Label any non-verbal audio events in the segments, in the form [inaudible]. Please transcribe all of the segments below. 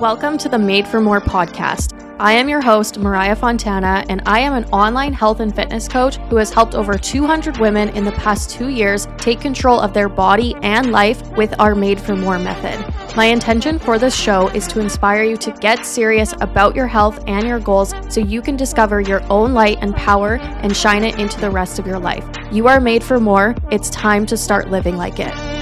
Welcome to the Made for More podcast. I am your host, Mariah Fontana, and I am an online health and fitness coach who has helped over 200 women in the past two years take control of their body and life with our Made for More method. My intention for this show is to inspire you to get serious about your health and your goals so you can discover your own light and power and shine it into the rest of your life. You are made for more. It's time to start living like it.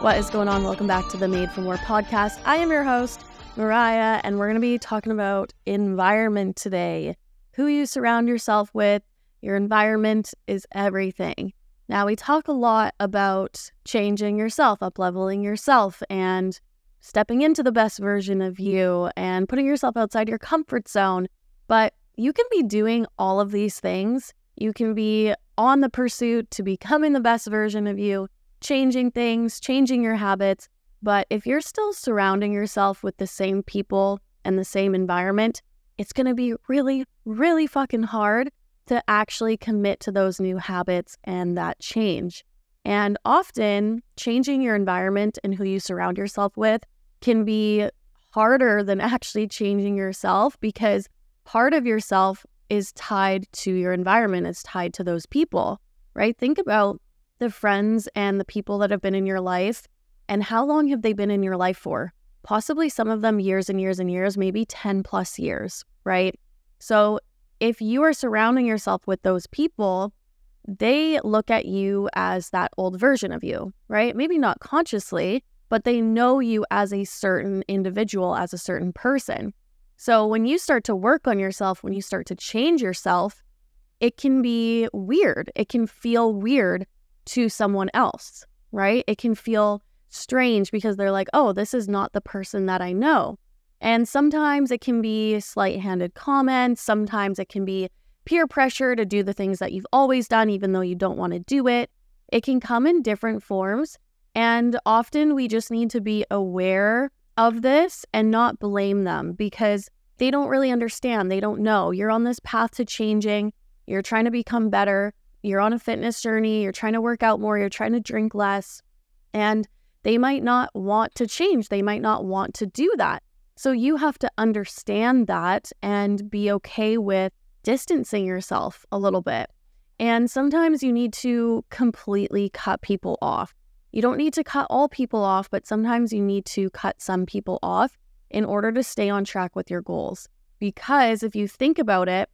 What is going on? Welcome back to the Made for More podcast. I am your host, Mariah, and we're going to be talking about environment today. Who you surround yourself with, your environment is everything. Now, we talk a lot about changing yourself, up leveling yourself, and stepping into the best version of you and putting yourself outside your comfort zone. But you can be doing all of these things. You can be on the pursuit to becoming the best version of you changing things, changing your habits. But if you're still surrounding yourself with the same people and the same environment, it's going to be really, really fucking hard to actually commit to those new habits and that change. And often, changing your environment and who you surround yourself with can be harder than [laughs] actually changing yourself because part of yourself is tied to your environment, it's tied to those people, right? Think about the friends and the people that have been in your life and how long have they been in your life for? Possibly some of them years and years and years, maybe 10 plus years, right? So if you are surrounding yourself with those people, they look at you as that old version of you, right? Maybe not consciously, but they know you as a certain individual, as a certain person. So when you start to work on yourself, when you start to change yourself, it can be weird. It can feel weird to someone else, right? It can feel strange because they're like, oh, this is not the person that I know. And sometimes it can be slight handed comments. Sometimes it can be peer pressure to do the things that you've always done, even though you don't want to do it. It can come in different forms. And often we just need to be aware of this and not blame them because they don't really understand. They don't know. You're on this path to changing, you're trying to become better you're on a fitness journey, you're trying to work out more, you're trying to drink less, and they might not want to change. They might not want to do that. So you have to understand that and be okay with distancing yourself a little bit. And sometimes you need to completely cut people off. You don't need to cut all people off, but sometimes you need to cut some people off in order to stay on track with your goals. Because if you think about it,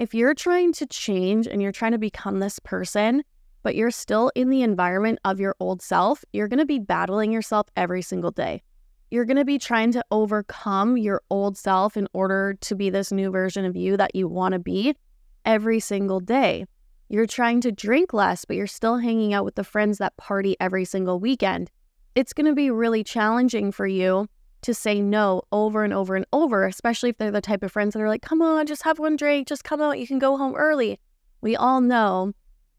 if you're trying to change and you're trying to become this person, but you're still in the environment of your old self, you're going to be battling yourself every single day. You're going to be trying to overcome your old self in order to be this new version of you that you want to be every single day. You're trying to drink less, but you're still hanging out with the friends that party every single weekend. It's going to be really challenging for you to say no over and over and over, especially if they're the type of friends that are like, come on, just have one drink, just come out, you can go home early. We all know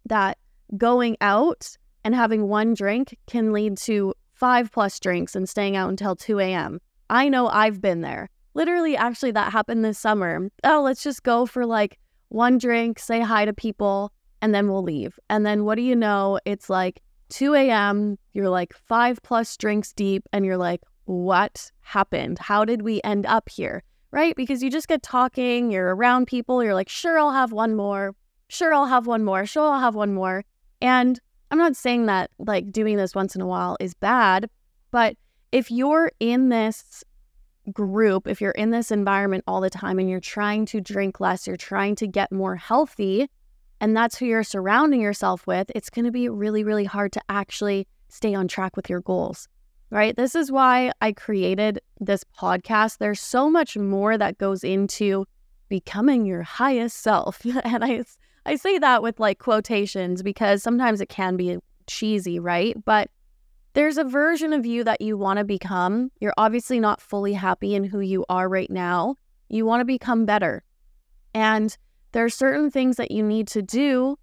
that going out and having one drink can lead to five plus drinks and staying out until 2 a.m. I know I've been there. Literally, actually, that happened this summer. Oh, let's just go for like one drink, say hi to people, and then we'll leave. And then what do you know? It's like 2 a.m., you're like five plus drinks deep, and you're like, what happened? How did we end up here? Right? Because you just get talking, you're around people, you're like, sure, I'll have one more. Sure, I'll have one more. Sure, I'll have one more. And I'm not saying that like doing this once in a while is bad, but if you're in this group, if you're in this environment all the time and you're trying to drink less, you're trying to get more healthy, and that's who you're surrounding yourself with, it's going to be really, really hard to actually stay on track with your goals right? This is why I created this podcast. There's so much more that goes into becoming your highest self. [laughs] and I I say that with like quotations because sometimes it can be cheesy, right? But there's a version of you that you want to become. You're obviously not fully happy in who you are right now. You want to become better. And there are certain things that you need to do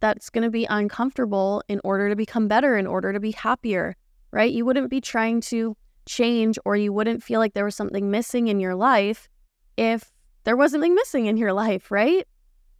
that's going to be uncomfortable in order to become better, in order to be happier right? You wouldn't be trying to change or you wouldn't feel like there was something missing in your life if there was something missing in your life, right?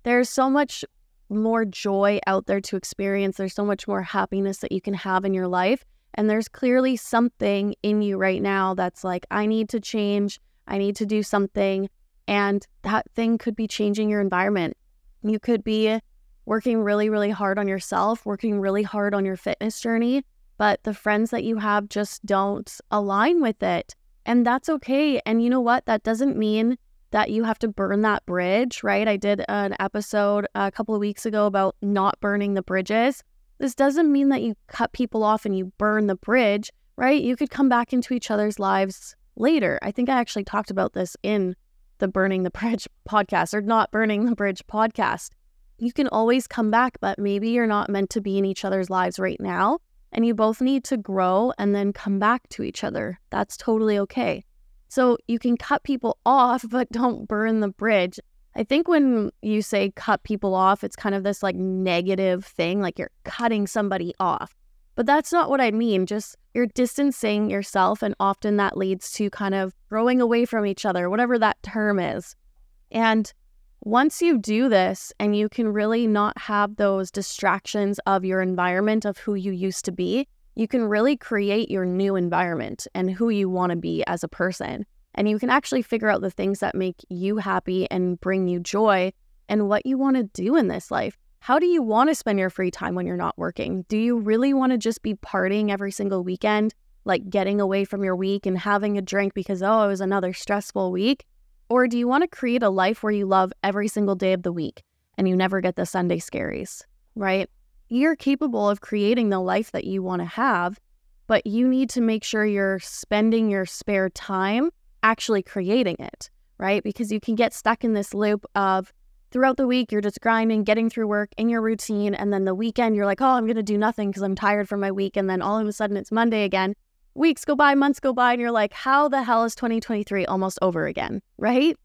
There's so much more joy out there to experience. There's so much more happiness that you can have in your life. And there's clearly something in you right now that's like, I need to change. I need to do something. And that thing could be changing your environment. You could be working really, really hard on yourself, working really hard on your fitness journey, but the friends that you have just don't align with it. And that's okay. And you know what? That doesn't mean that you have to burn that bridge, right? I did an episode a couple of weeks ago about not burning the bridges. This doesn't mean that you cut people off and you burn the bridge, right? You could come back into each other's lives later. I think I actually talked about this in the Burning the Bridge [laughs] podcast or not Burning the Bridge podcast. You can always come back, but maybe you're not meant to be in each other's lives right now. And you both need to grow and then come back to each other. That's totally okay. So you can cut people off, [laughs] but don't burn the bridge. I think when you say cut people off, it's kind of this like negative thing, like you're cutting somebody off. But that's not what I mean. Just you're distancing yourself, and often that leads to kind of growing away from each other, whatever that term is. And once you do this and you can really not have those distractions of your environment of who you used to be, you can really create your new environment and who you want to be as a person. And you can actually figure out the things that make you happy and bring you joy and what you want to do in this life. How do you want to spend your free time when you're not working? Do you really want to just be partying every single weekend, like getting away from your week and having a drink because, oh, it was another stressful week? Or do you want to create a life where you love every single day of the week and you never get the Sunday scaries, right? You're capable of creating the life that you want to have, but you need to make sure you're spending your spare time actually creating it, right? Because you can get stuck in this loop of throughout the week, you're just grinding, getting through work in your routine. And then the weekend, you're like, oh, I'm going to do nothing because I'm tired from my week. And then all of a sudden, it's Monday again. Weeks go by, months go by, and you're like, how the hell is 2023 almost over again, right?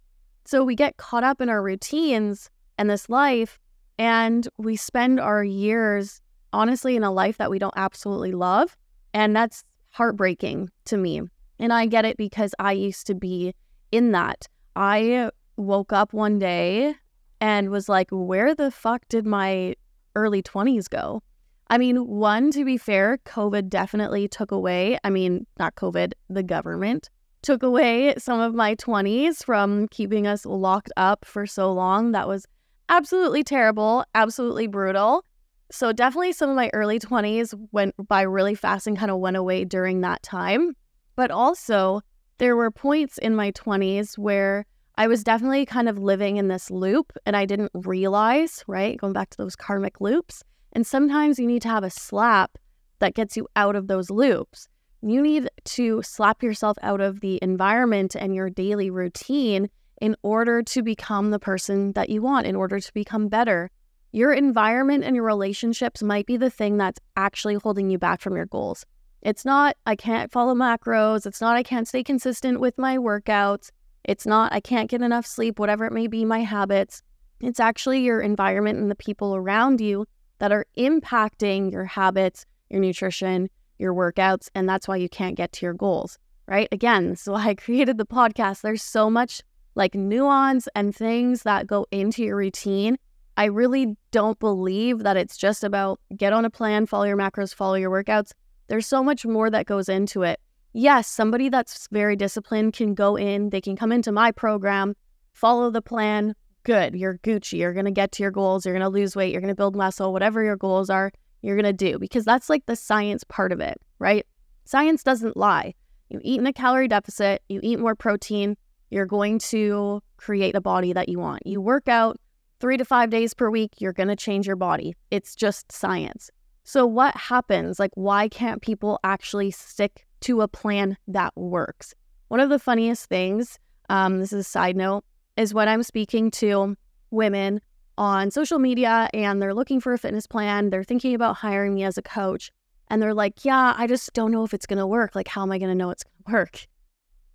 So we get caught up in our routines and this life, and we spend our years, honestly, in a life that we don't absolutely love. And that's heartbreaking to me. And I get it because I used to be in that. I woke up one day and was like, where the fuck did my early 20s go? I mean, one, to be fair, COVID definitely took away, I mean, not COVID, the government took away some of my 20s from keeping us locked up for so long. That was absolutely terrible, absolutely brutal. So, definitely some of my early 20s went by really fast and kind of went away during that time. But also, there were points in my 20s where I was definitely kind of living in this loop and I didn't realize, right? Going back to those karmic loops. And sometimes you need to have a slap that gets you out of those loops. You need to slap yourself out of the environment and your daily routine in order to become the person that you want, in order to become better. Your environment and your relationships might be the thing that's actually holding you back from your goals. It's not, I can't follow macros. It's not, I can't stay consistent with my workouts. It's not, I can't get enough sleep, whatever it may be, my habits. It's actually your environment and the people around you that are impacting your habits, your nutrition, your workouts. And that's why you can't get to your goals, right? Again, so I created the podcast. There's so much like nuance and things that go into your routine. I really don't believe that it's just about get on a plan, follow your macros, follow your workouts. There's so much more that goes into it. Yes, somebody that's very disciplined can go in, they can come into my program, follow the plan. Good, you're Gucci. You're going to get to your goals. You're going to lose weight. You're going to build muscle, whatever your goals are, you're going to do because that's like the science part of it, right? Science doesn't lie. You eat in a calorie deficit, you eat more protein, you're going to create the body that you want. You work out three to five days per week, you're going to change your body. It's just science. So, what happens? Like, why can't people actually stick to a plan that works? One of the funniest things, um, this is a side note, is when I'm speaking to women on social media and they're looking for a fitness plan, they're thinking about hiring me as a coach, and they're like, Yeah, I just don't know if it's to work. Like, how am I to know it's to [laughs] work?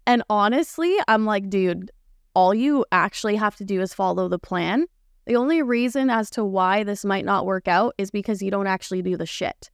And honestly, I'm like, dude, all you actually have to do is follow the plan. The only reason as to why this might not work out is because you don't actually do the shit.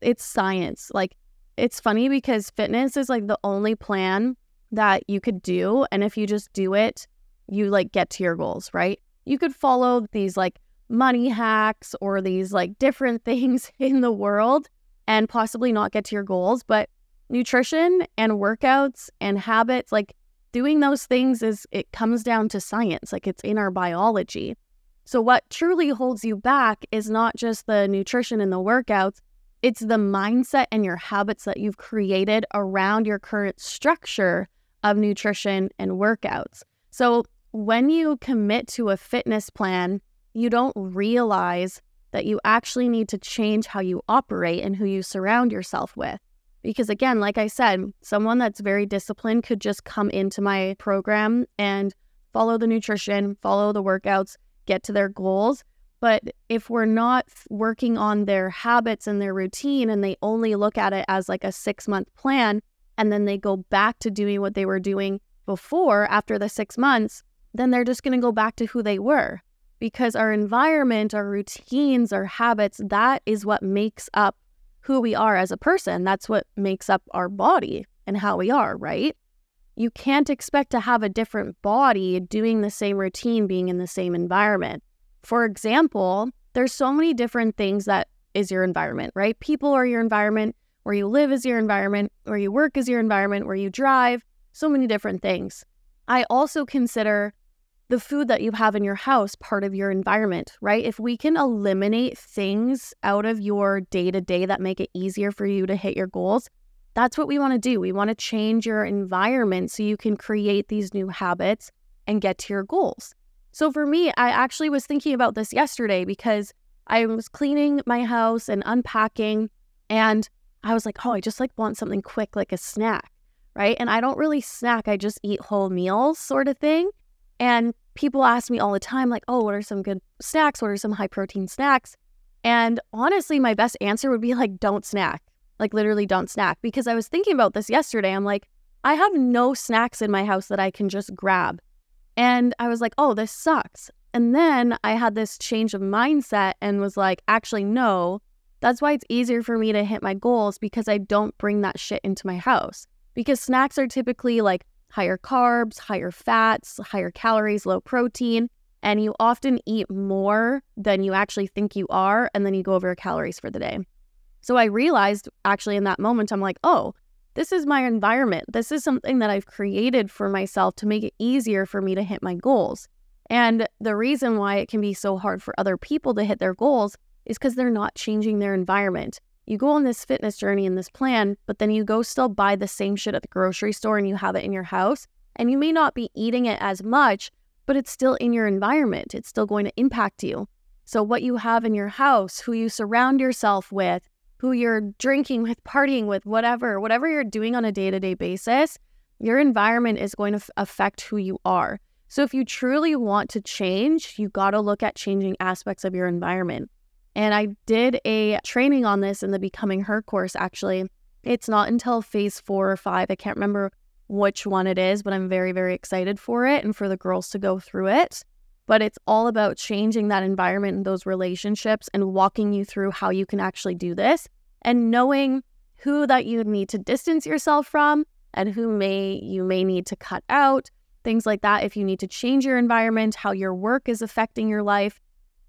It's science. Like, it's funny because fitness is like the only plan that you could do. And if you just do it, you like get to your goals, right? You could follow these like money hacks or these like different [laughs] things in the world and possibly not get to your goals. But nutrition and workouts and habits, like doing those things is it comes down to science, like it's in our biology. So, what truly holds you back is not just the nutrition and the workouts, it's the mindset and your habits that you've created around your current structure of nutrition and workouts. So, when you commit to a fitness plan, you don't realize that you actually need to change how you operate and who you surround yourself with. Because again, like I said, someone that's very disciplined could just come into my program and follow the nutrition, follow the workouts, get to their goals. But if we're not working on their habits and their routine and they only look at it as like a six month plan, and then they go back to doing what they were doing before after the six months, then they're just going to go back to who they were because our environment, our routines, our habits, that is what makes up who we are as a person. That's what makes up our body and how we are, right? You can't expect to have a different body doing the same routine, being in the same environment. For example, there's so many different things that is your environment, right? People are your environment, where you live is your environment, where you work is your environment, where you drive, so many different things. I also consider the food that you have in your house part of your environment, right? If we can eliminate things out of your day to day that make it easier for you to hit your goals, that's what we want to do. We want to change your environment so you can create these new habits and get to your goals. So for me, I actually was thinking about this yesterday because I was cleaning my house and unpacking and I was like, "Oh, I just like want something quick like a snack." Right? And I don't really snack, I just eat whole meals sort of thing. And people ask me all the time, like, oh, what are some good snacks? What are some high protein snacks? And honestly, my best answer would be like, don't snack. Like, literally, don't snack. Because I was thinking about this yesterday. I'm like, I have no snacks in my house that I can just grab. And I was like, oh, this sucks. And then I had this change of mindset and was like, actually, no, that's why it's easier for me to hit my goals because I don't bring that shit into my house. Because snacks are typically like higher carbs, higher fats, higher calories, low protein, and you often eat more than you actually think you are, and then you go over your calories for the day. So I realized actually in that moment, I'm like, oh, this is my environment. This is something that I've created for myself to make it easier for me to hit my goals. And the reason why it can be so hard for other people to hit their goals is because they're not changing their environment you go on this fitness journey and this plan, but then you go still buy the same shit at the grocery store and you have it in your house. And you may not be eating it as much, but it's still in your environment. It's still going to impact you. So, what you have in your house, who you surround yourself with, who you're drinking with, partying with, whatever, whatever you're doing on a day to day basis, your environment is going to f- affect who you are. So, if you truly want to change, you got to look at changing aspects of your environment. And I did a training on this in the Becoming Her course, actually. It's not until phase four or five. I can't remember which one it is, but I'm very, very excited for it and for the girls to go through it. But it's all about changing that environment and those relationships and walking you through how you can actually do this and knowing who that you need to distance yourself from and who may you may need to cut out things like that if you need to change your environment how your work is affecting your life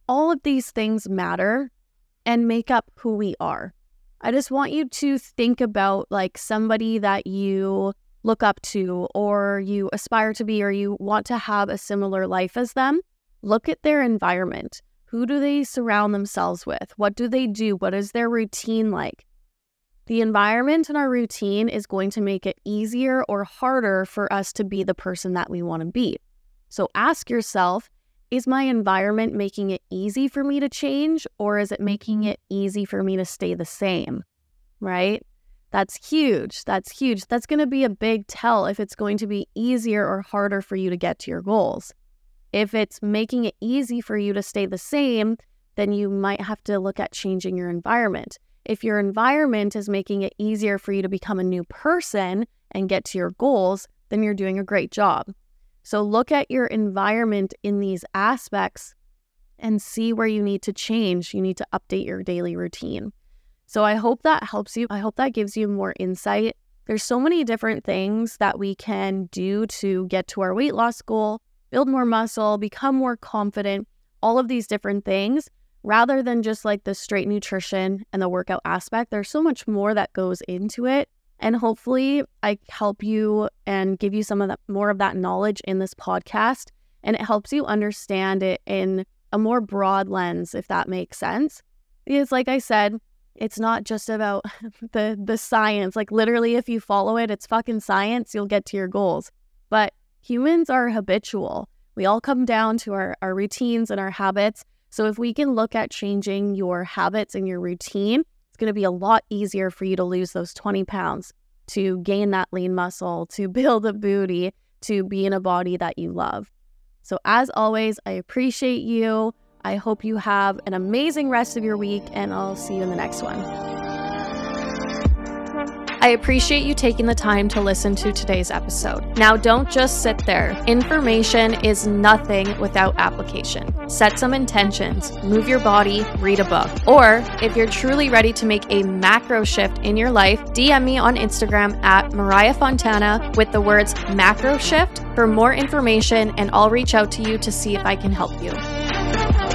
all of these things matter and make up who we are. I just want you to think about like somebody that you look up to or you aspire to be or you want to have a similar life as them. Look at their environment. Who do they surround themselves with? What do they do? What is their routine like? The environment and our routine is going to make it easier or harder for us to be the person that we want to be. So ask yourself is my environment making it easy for me to change or is it making it easy for me to stay the same? Right? That's huge. That's huge. That's going to be a big tell if it's going to be easier or harder for you to get to your goals. If it's making it easy for you to stay the same, then you might have to look at changing your environment. If your environment is making it easier for you to become a new person and get to your goals, then you're doing a great job. So look at your environment in these aspects and see where you need to change. You need to update your daily routine. So I hope that helps you. I hope that gives you more insight. There's so many different things that we can do to get to our weight loss goal, build more muscle, become more confident, all of these different things. rather than just like the straight nutrition and the workout aspect, there's so much more that goes into it. And hopefully, I help you and give you some of that more of that knowledge in this podcast. And it helps you understand it in a more broad lens, if that makes sense. Because, like I said, it's not just about [laughs] the the science. Like literally, if you follow it, it's fucking science. You'll get to your goals. But humans are habitual. We all come down to our, our routines and our habits. So if we can look at changing your habits and your routine, going to be a lot easier for you to lose those 20 pounds, to gain that lean muscle, to [laughs] build a booty, to be in a body that you love. So as always, I appreciate you. I hope you have an amazing rest of your week, and I'll see you in the next one. I appreciate you taking the time to listen to today's episode. Now, don't just sit there. Information is nothing without application. Set some intentions, move your body, read a book. Or if you're truly ready to make a macro shift in your life, DM me on Instagram at Mariah Fontana with the words macro shift for more information, and I'll reach out to you to see if I can help you.